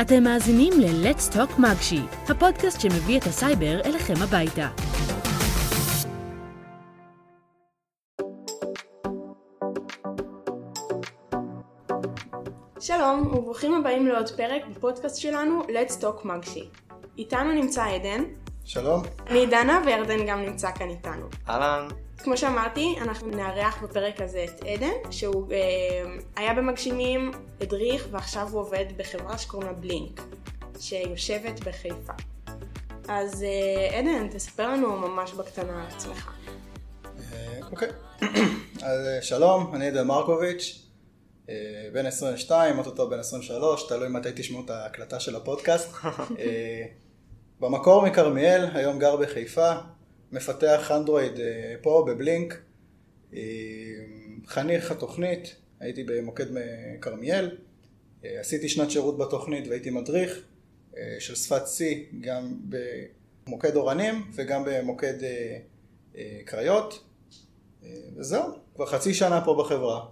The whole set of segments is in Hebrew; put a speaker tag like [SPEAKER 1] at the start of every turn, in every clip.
[SPEAKER 1] אתם מאזינים ל-Let's Talk מגשי, הפודקאסט שמביא את הסייבר אליכם הביתה.
[SPEAKER 2] שלום וברוכים הבאים לעוד פרק בפודקאסט שלנו Let's Talk מגשי. איתנו נמצא עדן,
[SPEAKER 3] שלום.
[SPEAKER 2] אני דנה וירדן גם נמצא כאן איתנו.
[SPEAKER 4] אהלן.
[SPEAKER 2] כמו שאמרתי, אנחנו נארח בפרק הזה את עדן, שהוא אה, היה במגשימים, הדריך ועכשיו הוא עובד בחברה שקוראים לה בלינק, שיושבת בחיפה. אז אה, עדן, תספר לנו ממש בקטנה על עצמך.
[SPEAKER 3] אה, אוקיי. אז אה, שלום, אני עדן מרקוביץ', אה, בן 22, אוטוטו בן 23, תלוי מתי תשמעו את ההקלטה של הפודקאסט. במקור מכרמיאל, היום גר בחיפה, מפתח אנדרואיד אה, פה בבלינק, אה, חניך התוכנית, הייתי במוקד מכרמיאל, אה, עשיתי שנת שירות בתוכנית והייתי מדריך של שפת C גם במוקד אורנים וגם במוקד קריות, וזהו, כבר חצי שנה פה בחברה.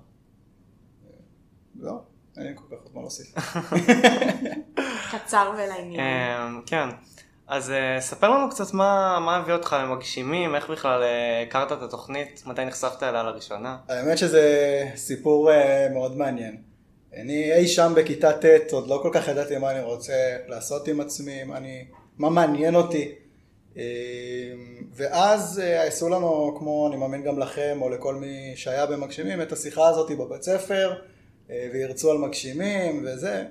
[SPEAKER 3] זהו, אין לי כל כך עוד מה להוסיף.
[SPEAKER 2] קצר ולעניין.
[SPEAKER 4] אמ, כן. אז אה, ספר לנו קצת מה, מה הביא אותך למגשימים, איך בכלל אה, הכרת את התוכנית, מתי נחשפת אליה לראשונה.
[SPEAKER 3] האמת שזה סיפור אה, מאוד מעניין. אני אי שם בכיתה ט', עוד לא כל כך ידעתי מה אני רוצה לעשות עם עצמי, מה, אני, מה מעניין אותי. אה, ואז עשו לנו, כמו אני מאמין גם לכם, או לכל מי שהיה במגשימים, את השיחה הזאת בבית ספר, וירצו על מגשימים וזה.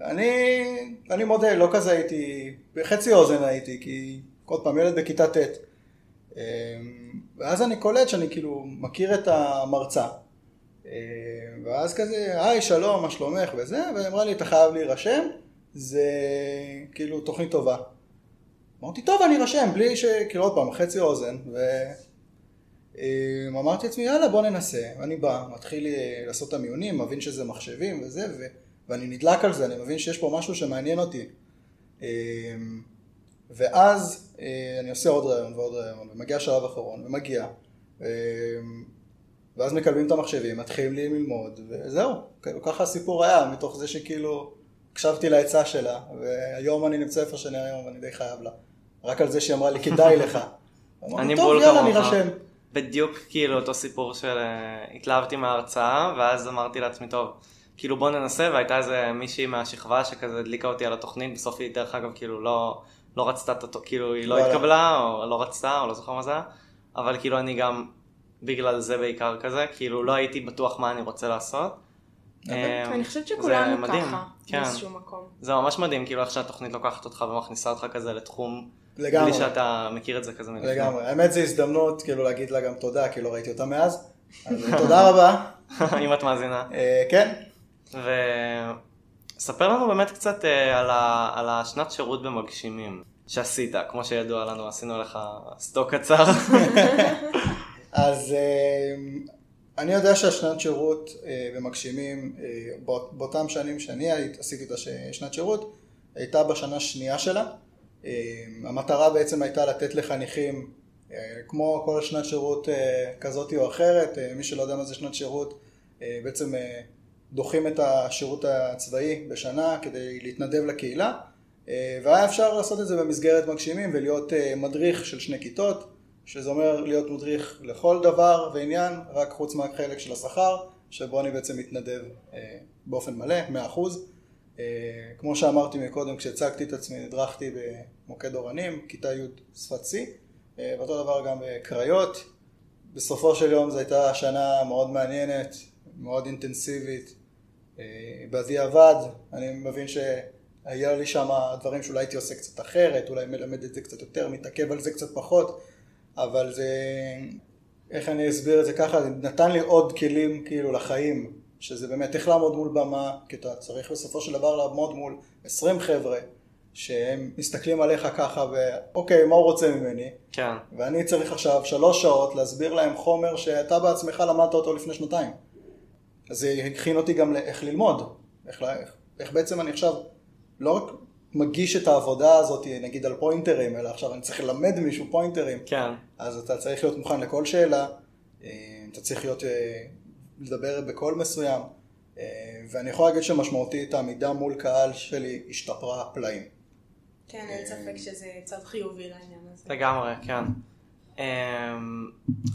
[SPEAKER 3] אני, אני מודה, לא כזה הייתי, בחצי אוזן הייתי, כי עוד פעם ילד בכיתה ט'. אמ, ואז אני קולט שאני כאילו מכיר את המרצה. אמ, ואז כזה, היי שלום, מה שלומך וזה, והיא אמרה לי, אתה חייב להירשם, זה כאילו תוכנית טובה. אמרתי, טוב, אני ארשם, בלי ש... כאילו עוד פעם, חצי אוזן, ו... אמ, אמרתי לעצמי, יאללה, בוא ננסה. ואני בא, מתחיל אה, לעשות את המיונים, מבין שזה מחשבים וזה, ו... ואני נדלק על זה, אני מבין שיש פה משהו שמעניין אותי. אמ, ואז אה, אני עושה עוד רעיון ועוד רעיון, ומגיע שלב אחרון, ומגיע. אמ, ואז מקלבים את המחשבים, מתחילים לי ללמוד, וזהו. כאילו, ככה הסיפור היה, מתוך זה שכאילו הקשבתי לעצה שלה, והיום אני נמצא איפה שאני היום, ואני די חייב לה. רק על זה שהיא אמרה לי, כדאי לך. אמרתי,
[SPEAKER 4] אני
[SPEAKER 3] טוב, יאללה. נירשם.
[SPEAKER 4] בדיוק כאילו אותו סיפור של אה, התלהבתי מההרצאה, ואז אמרתי לעצמי, טוב, כאילו בוא ננסה, והייתה איזה מישהי מהשכבה שכזה הדליקה אותי על התוכנית, בסוף היא דרך אגב כאילו לא, לא רצתה את אותו, כאילו היא לא. התקבלה, או לא רצתה, או לא זוכר מה זה היה, אבל כאילו אני גם בגלל זה בעיקר כזה, כאילו לא הייתי בטוח מה אני רוצה לעשות. אה,
[SPEAKER 2] אני חושבת שכולנו ככה,
[SPEAKER 4] כן.
[SPEAKER 2] באיזשהו מקום.
[SPEAKER 4] זה ממש מדהים, כאילו איך שהתוכנית לוקחת אותך ומכניסה אותך כזה לתחום,
[SPEAKER 3] לגמרי.
[SPEAKER 4] בלי שאתה מכיר את זה כזה מלפני.
[SPEAKER 3] לגמרי. האמת זו הזדמנות כאילו להגיד לה גם תודה, כי לא ראיתי אותה מאז. אז תודה רבה.
[SPEAKER 4] אם את מאזינה.
[SPEAKER 3] אה, כן,
[SPEAKER 4] וספר לנו באמת קצת אה, על, ה... על השנת שירות במגשימים שעשית, כמו שידוע לנו, עשינו לך סטוק קצר.
[SPEAKER 3] אז אה, אני יודע שהשנת שירות אה, במגשימים, באות- באותם שנים שאני עשיתי את השנת שירות, הייתה בשנה השנייה שלה. המטרה בעצם הייתה לתת לחניכים, כמו כל שנת שירות כזאת או אחרת, מי שלא יודע מה זה שנת שירות, בעצם דוחים את השירות הצבאי בשנה כדי להתנדב לקהילה, אה, והיה אפשר לעשות את זה במסגרת מגשימים ולהיות אה, מדריך של שני כיתות. שזה אומר להיות מדריך לכל דבר ועניין, רק חוץ מהחלק של השכר, שבו אני בעצם מתנדב אה, באופן מלא, 100%. אה, כמו שאמרתי מקודם, כשהצגתי את עצמי, הדרכתי במוקד אורנים, כיתה י' שפת C, ואותו דבר גם בקריות. בסופו של יום זו הייתה שנה מאוד מעניינת, מאוד אינטנסיבית. אה, בדיעבד, אני מבין שהיה לי שם דברים שאולי הייתי עושה קצת אחרת, אולי מלמד את זה קצת יותר, מתעכב על זה קצת פחות. אבל זה, איך אני אסביר את זה ככה, זה נתן לי עוד כלים כאילו לחיים, שזה באמת איך לעמוד מול במה, כי אתה צריך בסופו של דבר לעמוד מול 20 חבר'ה, שהם מסתכלים עליך ככה, ואוקיי, מה הוא רוצה ממני?
[SPEAKER 4] כן,
[SPEAKER 3] ואני צריך עכשיו שלוש שעות להסביר להם חומר שאתה בעצמך למדת אותו לפני שנתיים. אז זה הכין אותי גם לאיך ללמוד, איך, איך, איך בעצם אני עכשיו לא רק מגיש את העבודה הזאת, נגיד על פוינטרים, אלא עכשיו אני צריך ללמד מישהו פוינטרים.
[SPEAKER 4] כן,
[SPEAKER 3] אז אתה צריך להיות מוכן לכל שאלה, אה, אתה צריך להיות, אה, לדבר בקול מסוים, אה, ואני יכול להגיד שמשמעותית העמידה מול קהל שלי השתפרה פלאים.
[SPEAKER 2] כן, אין ספק שזה צד חיובי לעניין הזה.
[SPEAKER 4] לגמרי, כן. Um,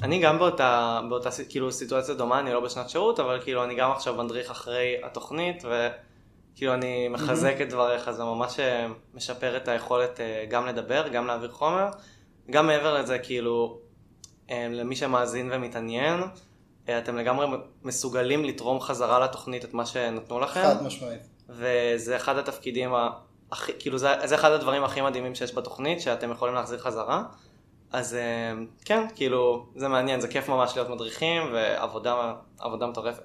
[SPEAKER 4] אני גם באותה, באותה כאילו סיטואציה דומה, אני לא בשנת שירות, אבל כאילו אני גם עכשיו מדריך אחרי התוכנית, וכאילו אני מחזק את דבריך, זה ממש אה, משפר את היכולת אה, גם לדבר, גם להעביר חומר. גם מעבר לזה, כאילו, למי שמאזין ומתעניין, אתם לגמרי מסוגלים לתרום חזרה לתוכנית את מה שנתנו לכם.
[SPEAKER 3] חד משמעית.
[SPEAKER 4] וזה אחד התפקידים, הכי, כאילו זה, זה אחד הדברים הכי מדהימים שיש בתוכנית, שאתם יכולים להחזיר חזרה. אז כן, כאילו, זה מעניין, זה כיף ממש להיות מדריכים, ועבודה מטורפת.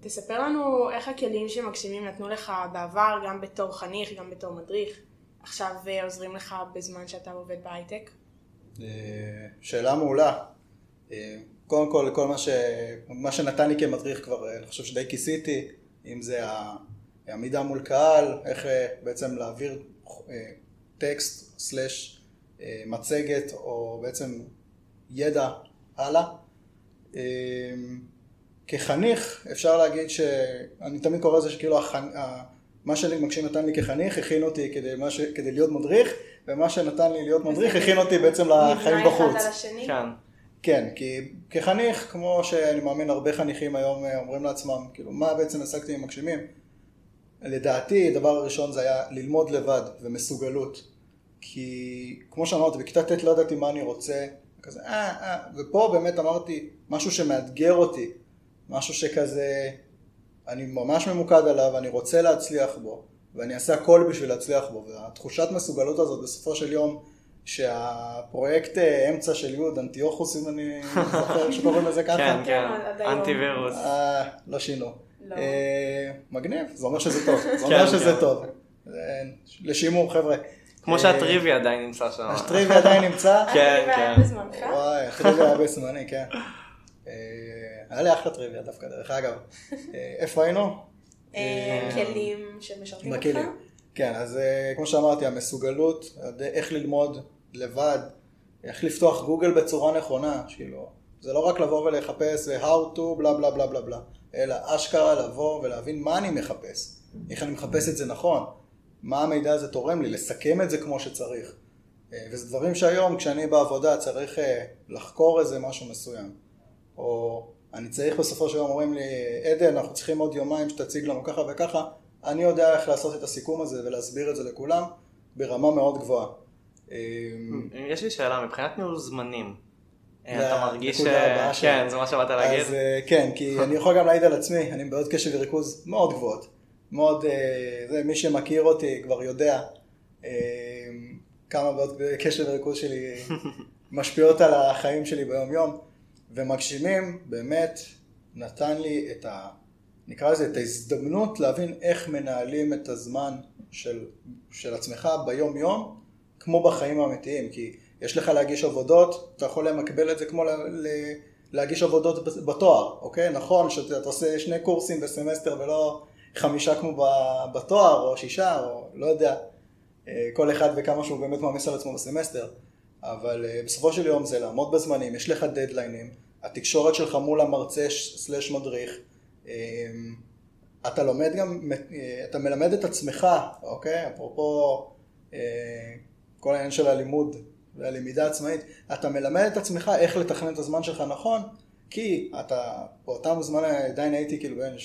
[SPEAKER 2] תספר לנו איך הכלים שמגשימים נתנו לך בעבר, גם בתור חניך, גם בתור מדריך, עכשיו אה, עוזרים לך בזמן שאתה עובד בהייטק?
[SPEAKER 3] אה, שאלה מעולה. אה, קודם כל, כל מה, ש... מה שנתן לי כמדריך כבר, אני חושב שדי כיסיתי, אם זה העמידה מול קהל, איך בעצם להעביר טקסט סלאש מצגת, או בעצם ידע הלאה. כחניך, אפשר להגיד שאני תמיד קורא לזה שכאילו החנ... מה שמגשים נתן לי כחניך הכין אותי כדי, ש... כדי להיות מדריך, ומה שנתן לי להיות מדריך הכין אותי בעצם לחיים בחוץ.
[SPEAKER 4] כן.
[SPEAKER 3] כן, כי כחניך, כמו שאני מאמין הרבה חניכים היום אה, אומרים לעצמם, כאילו, מה בעצם השגתי עם מגשימים? לדעתי, הדבר הראשון זה היה ללמוד לבד ומסוגלות. כי כמו שאמרתי, בכיתה ט' לא ידעתי מה אני רוצה, כזה, אה, אה, ופה באמת אמרתי משהו שמאתגר אותי, משהו שכזה, אני ממש ממוקד עליו, אני רוצה להצליח בו, ואני אעשה הכל בשביל להצליח בו, והתחושת מסוגלות הזאת בסופו של יום, שהפרויקט אה, אמצע של יוד, אנטיוכוס, אם אני זוכר שקוראים לזה ככה.
[SPEAKER 4] כן, כן, אנטי וירוס.
[SPEAKER 3] אה, לא שינו. לא. אה, מגניב, זה אומר שזה טוב, זה אומר כן, שזה כן. טוב. לשימור חבר'ה.
[SPEAKER 4] כמו אה, שהטריוויה עדיין נמצא שם.
[SPEAKER 3] הטריוויה עדיין נמצא?
[SPEAKER 4] כן,
[SPEAKER 2] כן.
[SPEAKER 3] וואי, הטריוויה היה בזמני, כן. היה לי אחלה טריוויה דווקא, דרך אגב. אה, איפה היינו?
[SPEAKER 2] אה, כלים שמשרתים אותך?
[SPEAKER 3] כן, אז אה, כמו שאמרתי, המסוגלות, איך ללמוד לבד, איך לפתוח גוגל בצורה נכונה, כאילו, זה לא רק לבוא ולחפש how to בלה בלה בלה בלה בלה, אלא אשכרה לבוא ולהבין מה אני מחפש, איך אני מחפש את זה נכון, מה המידע הזה תורם לי, לסכם את זה כמו שצריך. וזה דברים שהיום כשאני בעבודה צריך לחקור איזה משהו מסוים, או אני צריך בסופו של יום, אומרים לי, עדן, אנחנו צריכים עוד יומיים שתציג לנו ככה וככה, אני יודע איך לעשות את הסיכום הזה ולהסביר את זה לכולם ברמה מאוד גבוהה. אמ,
[SPEAKER 4] יש לי שאלה, מבחינת ניהול זמנים, אתה מרגיש ש... כן, זה מה שבאת להגיד? אז
[SPEAKER 3] אה, כן, כי אני יכול גם להעיד על עצמי, אני בעיות קשב וריכוז מאוד גבוהות. מאוד, אה, זה מי שמכיר אותי כבר יודע אמ, כמה בעיות קשב וריכוז שלי משפיעות על החיים שלי ביום יום. ומגשימים באמת נתן לי את ה... נקרא לזה את ההזדמנות להבין איך מנהלים את הזמן של, של עצמך ביום יום כמו בחיים האמיתיים כי יש לך להגיש עבודות, אתה יכול למקבל את זה כמו ל, ל, להגיש עבודות בתואר, אוקיי? נכון שאתה עושה שני קורסים בסמסטר ולא חמישה כמו בתואר או שישה או לא יודע אה, כל אחד וכמה שהוא באמת מעמיס על עצמו בסמסטר אבל uh, בסופו של יום זה לעמוד בזמנים, יש לך דדליינים, התקשורת שלך מול המרצה סלש מדריך, um, אתה לומד גם, uh, אתה מלמד את עצמך, אוקיי? אפרופו כל העניין של הלימוד והלמידה עצמאית, אתה מלמד את עצמך איך לתכנן את הזמן שלך נכון, כי אתה באותם זמן עדיין הייתי כאילו בין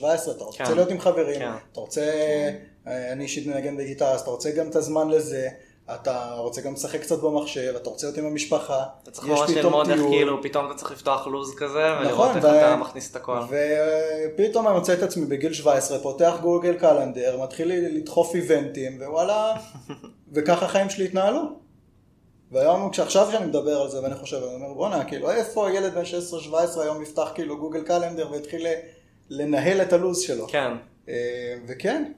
[SPEAKER 3] 16-17, אתה רוצה כן. להיות עם חברים, כן. אתה רוצה, כן. אני אישית מנגן בגיטרה, אז אתה רוצה גם את הזמן לזה. אתה רוצה גם לשחק קצת במחשב, אתה רוצה להיות עם המשפחה,
[SPEAKER 4] אתה צריך ממש ללמוד איך כאילו, פתאום אתה צריך לפתוח לו"ז כזה, ולראות נכון, איך אתה מכניס את הכל.
[SPEAKER 3] ופתאום אני מוצא את עצמי בגיל 17, פותח גוגל קלנדר, מתחיל לדחוף איבנטים, ווואלה, וככה החיים שלי התנהלו. והיום, כשעכשיו שאני מדבר על זה ואני חושב, אני אומר, בואנה, כאילו, איפה ילד בן 16-17 היום יפתח כאילו Google Calendar ויתחיל לנהל את הלו"ז שלו.
[SPEAKER 4] כן.
[SPEAKER 3] אה, וכן,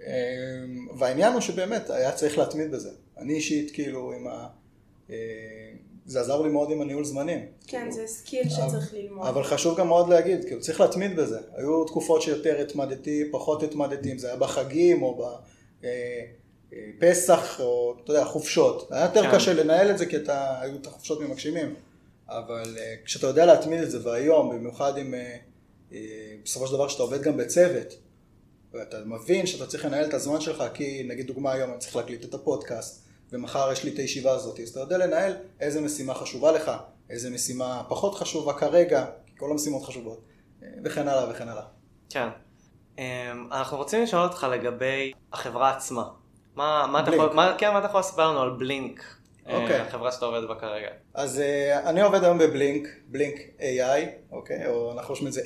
[SPEAKER 3] אמ, והעניין הוא שבאמת היה צריך להתמיד בזה. אני אישית כאילו עם ה... אה, זה עזר לי מאוד עם הניהול זמנים.
[SPEAKER 2] כן, כאילו. זה skill שצריך ללמוד.
[SPEAKER 3] אבל חשוב גם מאוד להגיד, כאילו צריך להתמיד בזה. היו תקופות שיותר התמדתי, פחות התמדתי, אם זה היה בחגים או בפסח, אה, אה, או אתה יודע, חופשות. היה יותר כן. קשה לנהל את זה כי אתה, היו את החופשות ממגשימים. אבל כשאתה יודע להתמיד את זה, והיום, במיוחד עם אה, בסופו של דבר שאתה עובד גם בצוות, ואתה מבין שאתה צריך לנהל את הזמן שלך, כי נגיד דוגמה היום אני צריך להקליט את הפודקאסט, ומחר יש לי את הישיבה הזאת, אז אתה יודע לנהל איזה משימה חשובה לך, איזה משימה פחות חשובה כרגע, כי כל המשימות חשובות, אה, וכן הלאה וכן הלאה.
[SPEAKER 4] כן. אמ, אנחנו רוצים לשאול אותך לגבי החברה עצמה. מה, מה אתה. יכול, מה, כן, מה אתה יכול לספר לנו על בלינק, אה,
[SPEAKER 3] אוקיי.
[SPEAKER 4] החברה שאתה עובד בה כרגע?
[SPEAKER 3] אז uh, אני עובד היום בבלינק, בלינק AI, אוקיי, או אנחנו רושמים את זה A,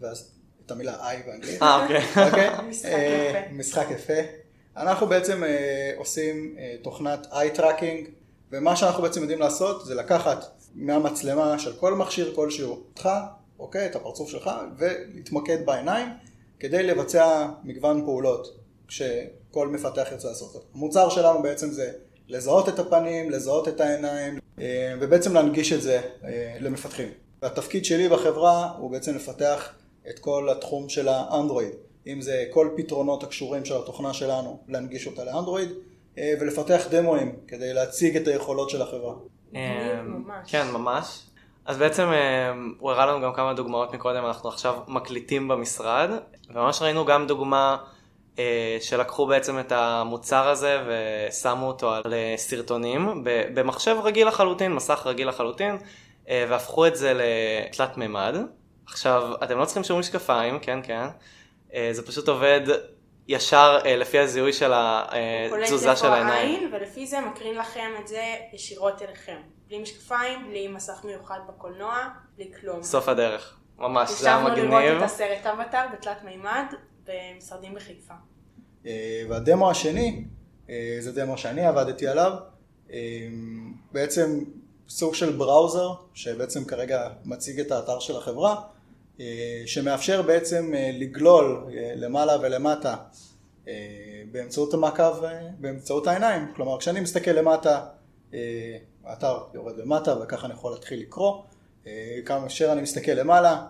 [SPEAKER 3] ואז את המילה I באנגלית.
[SPEAKER 4] אה, אוקיי.
[SPEAKER 3] אוקיי?
[SPEAKER 2] משחק
[SPEAKER 3] אה,
[SPEAKER 2] יפה.
[SPEAKER 3] משחק יפה. אנחנו בעצם אה, עושים אה, תוכנת eye tracking, ומה שאנחנו בעצם יודעים לעשות זה לקחת מהמצלמה של כל מכשיר כלשהו אותך, אוקיי, את הפרצוף שלך, ולהתמקד בעיניים כדי לבצע מגוון פעולות שכל מפתח ירצה לעשות. המוצר שלנו בעצם זה לזהות את הפנים, לזהות את העיניים, אה, ובעצם להנגיש את זה אה, למפתחים. והתפקיד שלי בחברה הוא בעצם לפתח את כל התחום של האנדרואיד. אם זה כל פתרונות הקשורים של התוכנה שלנו, להנגיש אותה לאנדרואיד, אה, ולפתח דמואים כדי להציג את היכולות של החברה.
[SPEAKER 4] כן, ממש. אז בעצם הוא הראה לנו גם כמה דוגמאות מקודם, אנחנו עכשיו מקליטים במשרד, וממש ראינו גם דוגמה שלקחו בעצם את המוצר הזה ושמו אותו על אה, סרטונים במחשב רגיל לחלוטין, מסך רגיל לחלוטין, אה, והפכו את זה לתלת מימד. עכשיו, אתם לא צריכים שום משקפיים, כן, כן. אה, זה פשוט עובד ישר אה, לפי הזיהוי של
[SPEAKER 2] קולט
[SPEAKER 4] התזוזה
[SPEAKER 2] איפה
[SPEAKER 4] של העיניים.
[SPEAKER 2] העין, ולפי זה מקרין לכם את זה ישירות אליכם. בלי משקפיים, בלי מסך מיוחד בקולנוע, בלי כלום.
[SPEAKER 4] סוף הדרך. ממש, זה היה מגניב.
[SPEAKER 2] לראות את הסרט אבטאר בתלת מימד במשרדים בחיפה.
[SPEAKER 3] אה, והדמו השני, אה, זה דמו שאני עבדתי עליו, אה, בעצם סוג של בראוזר, שבעצם כרגע מציג את האתר של החברה, שמאפשר בעצם לגלול למעלה ולמטה באמצעות המעקב, באמצעות העיניים. כלומר, כשאני מסתכל למטה, האתר יורד למטה וככה אני יכול להתחיל לקרוא. כאשר אני מסתכל למעלה,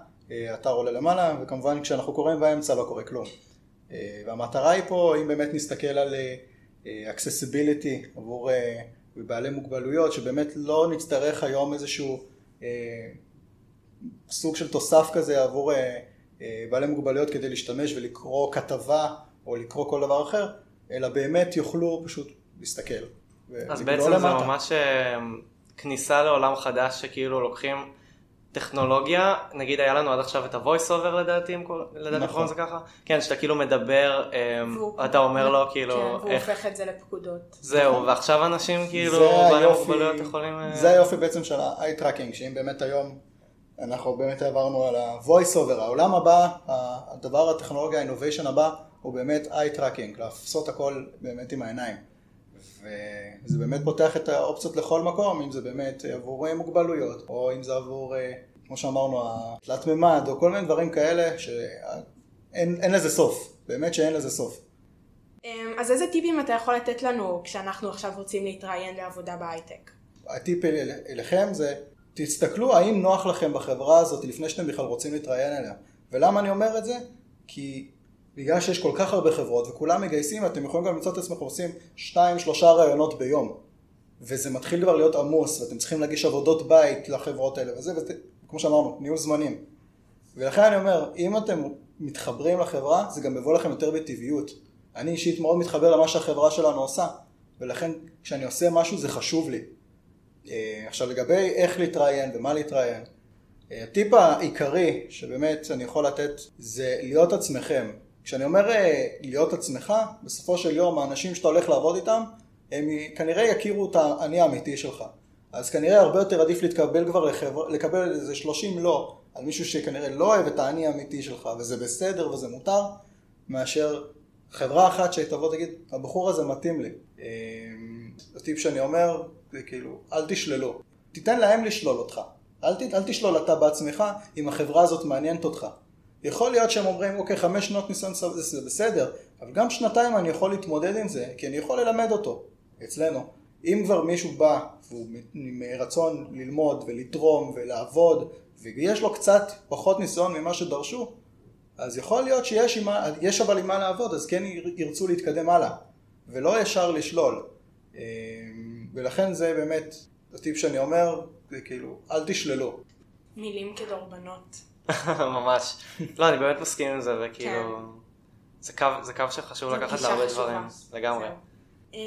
[SPEAKER 3] האתר עולה למעלה, וכמובן כשאנחנו קוראים באמצע לא קורה כלום. אה, והמטרה היא פה, אם באמת נסתכל על אה, אה, accessibility עבור אה, בעלי מוגבלויות, שבאמת לא נצטרך היום איזשהו אה, סוג של תוסף כזה עבור אה, אה, בעלי מוגבלויות כדי להשתמש ולקרוא כתבה או לקרוא כל דבר אחר, אלא באמת יוכלו פשוט להסתכל.
[SPEAKER 4] אז
[SPEAKER 3] ולגלול
[SPEAKER 4] בעצם זה
[SPEAKER 3] למטה.
[SPEAKER 4] ממש אה, כניסה לעולם חדש שכאילו לוקחים טכנולוגיה, נגיד היה לנו עד עכשיו את ה-voice over לדעתי, לדעתי
[SPEAKER 3] נכון.
[SPEAKER 4] לזה ככה, כן, שאתה כאילו מדבר,
[SPEAKER 2] והוא-
[SPEAKER 4] אתה אומר לו
[SPEAKER 2] כן,
[SPEAKER 4] כאילו,
[SPEAKER 2] והוא
[SPEAKER 4] איך,
[SPEAKER 2] הופך את זה לפקודות.
[SPEAKER 4] זהו, ועכשיו אנשים כאילו,
[SPEAKER 3] זה
[SPEAKER 4] בעלי מוגבלויות יכולים, אה,
[SPEAKER 3] זה היופי בעצם של ה-eye tracking, שאם באמת היום אנחנו באמת עברנו על ה-voice over, העולם הבא, הדבר הטכנולוגיה, ה-innovation הבא, הוא באמת eye tracking, לעשות הכל באמת עם העיניים. וזה באמת פותח את האופציות לכל מקום, אם זה באמת עבור מוגבלויות, או אם זה עבור, אה, כמו שאמרנו, התלת מימד, או כל מיני דברים כאלה, שאין אין לזה סוף, באמת שאין לזה סוף.
[SPEAKER 2] אמ, אז איזה טיפים אתה יכול לתת לנו כשאנחנו עכשיו רוצים להתראיין לעבודה בהייטק?
[SPEAKER 3] הטיפ אל- אליכם זה, תסתכלו האם נוח לכם בחברה הזאת לפני שאתם בכלל רוצים להתראיין אליה. ולמה אני אומר את זה? כי בגלל שיש כל כך הרבה חברות וכולם מגייסים, אתם יכולים גם למצוא את עצמכם עושים שתיים, שלושה ראיונות ביום. וזה מתחיל כבר להיות עמוס, ואתם צריכים להגיש עבודות בית לחברות האלה וזה, וכמו שאמרנו, ניהול זמנים. ולכן אני אומר, אם אתם מתחברים לחברה, זה גם יבוא לכם יותר בטבעיות. אני אישית מאוד מתחבר למה שהחברה שלנו עושה, ולכן כשאני עושה משהו זה חשוב לי. אה, עכשיו לגבי איך להתראיין ומה להתראיין, אה, הטיפ העיקרי שבאמת אני יכול לתת זה להיות עצמכם. כשאני אומר אה, להיות עצמך, בסופו של יום האנשים שאתה הולך לעבוד איתם, הם כנראה יכירו את האני האמיתי שלך. אז כנראה הרבה יותר עדיף להתקבל כבר לחבר... לקבל איזה 30 לא על מישהו שכנראה לא אוהב את האני האמיתי שלך, וזה בסדר וזה מותר, מאשר חברה אחת שתבוא תגיד, הבחור הזה מתאים לי. אה, הטיפ שאני אומר, זה כאילו, אל תשללו. תיתן להם לשלול אותך. אל, ת, אל תשלול אתה בעצמך אם החברה הזאת מעניינת אותך. יכול להיות שהם אומרים, אוקיי, חמש שנות ניסיון זה בסדר, אבל גם שנתיים אני יכול להתמודד עם זה, כי אני יכול ללמד אותו, אצלנו. אם כבר מישהו בא, והוא עם רצון ללמוד ולתרום ולעבוד, ויש לו קצת פחות ניסיון ממה שדרשו, אז יכול להיות שיש עם מה, יש אבל עם מה לעבוד, אז כן ירצו להתקדם הלאה, ולא ישר לשלול. אמ, ולכן זה באמת הטיפ שאני אומר, זה כאילו, אל תשללו.
[SPEAKER 2] מילים כדורבנות.
[SPEAKER 4] ממש. לא, אני באמת מסכים עם זה, וכאילו... זה קו, זה קו שחשוב לקחת להרבה
[SPEAKER 2] חשובה.
[SPEAKER 4] דברים. לגמרי.
[SPEAKER 2] אמ,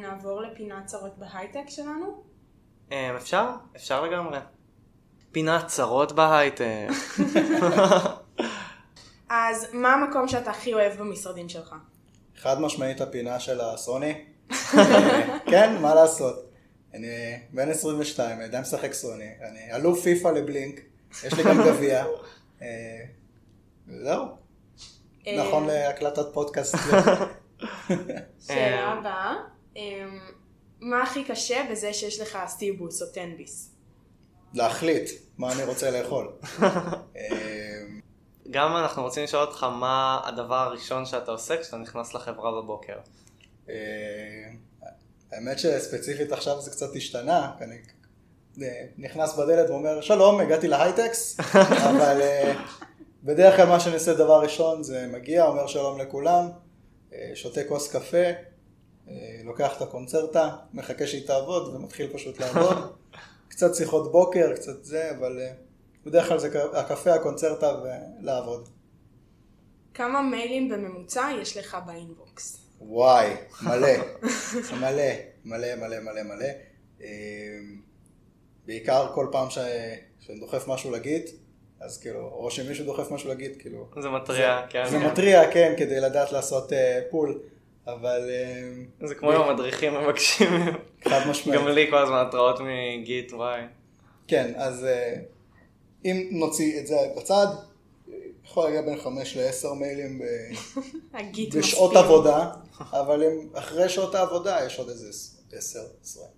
[SPEAKER 2] נעבור לפינת צרות בהייטק שלנו.
[SPEAKER 4] אמ, אפשר? אפשר לגמרי. פינת צרות בהייטק.
[SPEAKER 2] אז מה המקום שאתה הכי אוהב במשרדים שלך?
[SPEAKER 3] חד משמעית הפינה של הסוני. כן, מה לעשות. אני בן 22, אני יודע משחק סוני, אני אלוף פיפא לבלינק, יש לי גם גביע. אה, זהו, נכון להקלטת פודקאסט.
[SPEAKER 2] שאלה הבאה, אמ, מה הכי קשה בזה שיש לך סטיבוס או טנביס?
[SPEAKER 3] להחליט מה אני רוצה לאכול. אה,
[SPEAKER 4] גם אנחנו רוצים לשאול אותך מה הדבר הראשון שאתה עושה כשאתה נכנס לחברה בבוקר.
[SPEAKER 3] אה, האמת שספציפית עכשיו זה קצת השתנה, כי אני אה, נכנס בדלת ואומר שלום, הגעתי להייטקס, אבל אה, בדרך כלל מה שאני עושה דבר ראשון זה מגיע, אומר שלום לכולם, אה, שותה כוס קפה, אה, לוקח את הקונצרטה, מחכה שהיא תעבוד ומתחיל פשוט לעבוד, קצת שיחות בוקר, קצת זה, אבל בדרך כלל זה הקפה, הקונצרטה ולעבוד.
[SPEAKER 2] כמה מיילים בממוצע יש לך באינבוקס?
[SPEAKER 3] וואי, מלא, מלא, מלא, מלא, מלא, מלא. בעיקר כל פעם ש... שאני דוחף משהו לגיט, אז כאילו, או שמישהו דוחף משהו לגיט, כאילו,
[SPEAKER 4] זה מטריע, כן.
[SPEAKER 3] זה מתריע, כן, כדי לדעת לעשות אה, פול, אבל אה,
[SPEAKER 4] זה כמו עם המדריכים מבקשים.
[SPEAKER 3] חד משמעית.
[SPEAKER 4] גם לי כל הזמן התראות מגיט, וואי.
[SPEAKER 3] כן, אז אה, אם נוציא את זה בצד, יכול להגיע בין 5 ל-10 מיילים ב- בשעות. עבודה, אבל אם אחרי שעות העבודה יש עוד איזה 10, 20.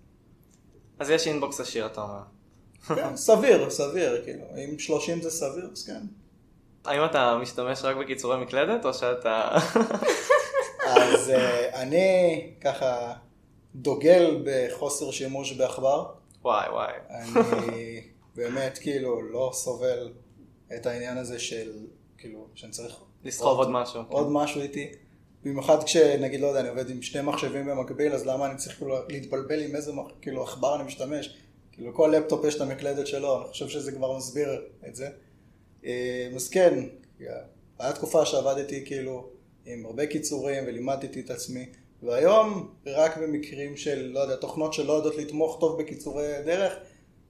[SPEAKER 4] אז יש אינבוקס עשיר, אתה אומר.
[SPEAKER 3] כן, סביר, סביר, כאילו, אם 30 זה סביר, אז כן.
[SPEAKER 4] האם אתה משתמש רק בקיצורי מקלדת, או שאתה...
[SPEAKER 3] אז אה, אני ככה דוגל בחוסר שימוש בעכבר.
[SPEAKER 4] וואי, וואי.
[SPEAKER 3] אני באמת כאילו לא סובל את העניין הזה של, כאילו, שאני צריך...
[SPEAKER 4] לסחוב עוד משהו.
[SPEAKER 3] עוד משהו איתי. במיוחד כשנגיד, לא יודע, אני עובד עם שני מחשבים במקביל, אז למה אני צריך כאילו להתבלבל עם איזה, כאילו, עכבר אני משתמש? כאילו, כל לפטופ יש את המקלדת שלו, אני חושב שזה כבר מסביר את זה. אה, אז כן, היה תקופה שעבדתי כאילו עם הרבה קיצורים ולימדתי את עצמי, והיום רק במקרים של, לא יודע, תוכנות שלא יודעות לתמוך טוב בקיצורי דרך,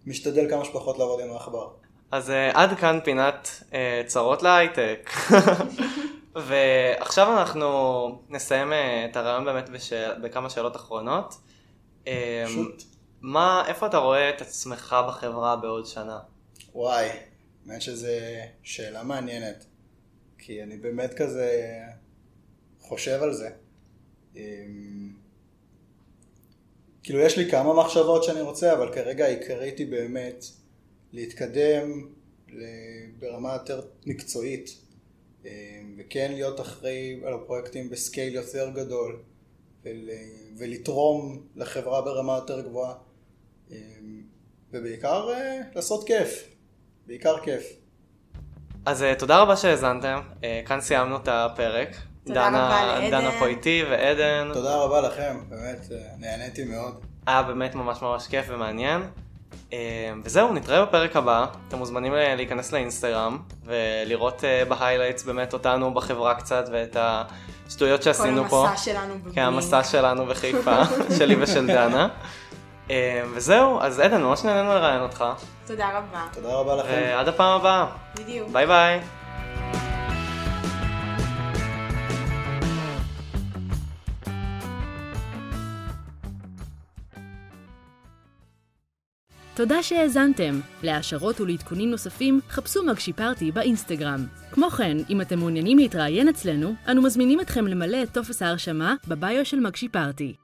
[SPEAKER 3] משתדל כמה שפחות לעבוד עם העכבר.
[SPEAKER 4] אז uh, עד כאן פינת uh, צרות להייטק. ועכשיו אנחנו נסיים uh, את הרעיון באמת בשאל... בכמה שאלות אחרונות. Um,
[SPEAKER 3] פשוט,
[SPEAKER 4] מה, איפה אתה רואה את עצמך בחברה בעוד שנה?
[SPEAKER 3] וואי, האמת שזו שאלה מעניינת, כי אני באמת כזה חושב על זה. אמ, כאילו יש לי כמה מחשבות שאני רוצה, אבל כרגע העיקרית היא באמת להתקדם ברמה יותר מקצועית, וכן להיות אחראי על הפרויקטים בסקייל יותר גדול, ול- ולתרום לחברה ברמה יותר גבוהה, אמ, ובעיקר אה, לעשות כיף, בעיקר כיף.
[SPEAKER 4] אז אה, תודה רבה שהאזנתם, אה, כאן סיימנו את הפרק.
[SPEAKER 2] תודה רבה לעדן.
[SPEAKER 4] דנה פה איתי ועדן.
[SPEAKER 3] תודה רבה לכם, באמת, אה, נהניתי מאוד.
[SPEAKER 4] היה באמת ממש ממש כיף ומעניין. אה, וזהו, נתראה בפרק הבא. אתם מוזמנים אה, להיכנס לאינסטגרם ולראות אה, ב highlights באמת אותנו בחברה קצת ואת השטויות
[SPEAKER 2] כל
[SPEAKER 4] שעשינו פה.
[SPEAKER 2] המסע שלנו בבלינק.
[SPEAKER 4] כן, המסע שלנו בחיפה, שלי ושל דנה. אה, וזהו, אז עדן, ממש נהנינו לראיין אותך.
[SPEAKER 2] תודה רבה.
[SPEAKER 3] תודה רבה לכם.
[SPEAKER 4] ועד הפעם הבאה.
[SPEAKER 2] בדיוק.
[SPEAKER 4] ביי ביי.
[SPEAKER 1] תודה שהאזנתם. להעשרות ולעדכונים נוספים, חפשו מגשי party באינסטגרם. כמו כן, אם אתם מעוניינים להתראיין אצלנו, אנו מזמינים אתכם למלא את טופס ההרשמה ב bio של מגשי party.